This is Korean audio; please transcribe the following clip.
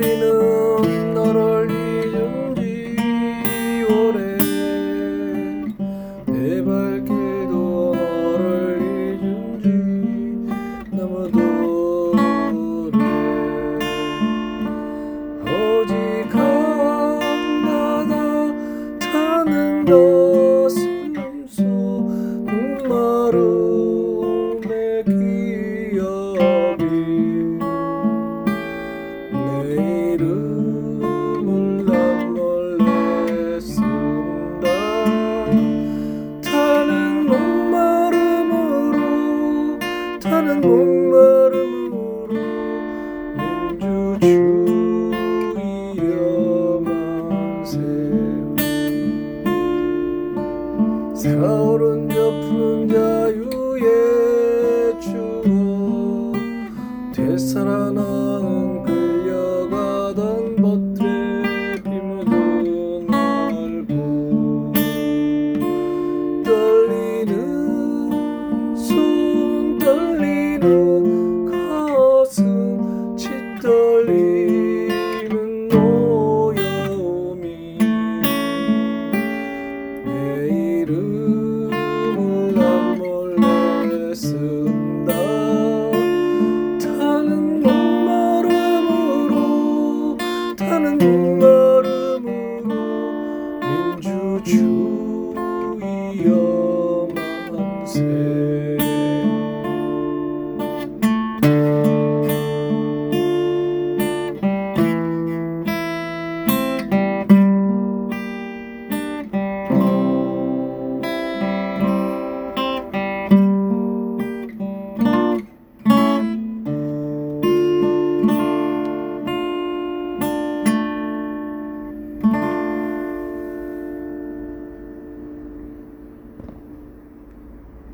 우리는 너를 잊은지 오래 내 발길도 너를 잊은지. 너무도 오래 오직 한나가 타는 것. 세월은 저 푸른 자유의 추억 되살아나는 목마름으로 타는 목마름으로 민주주의여 만세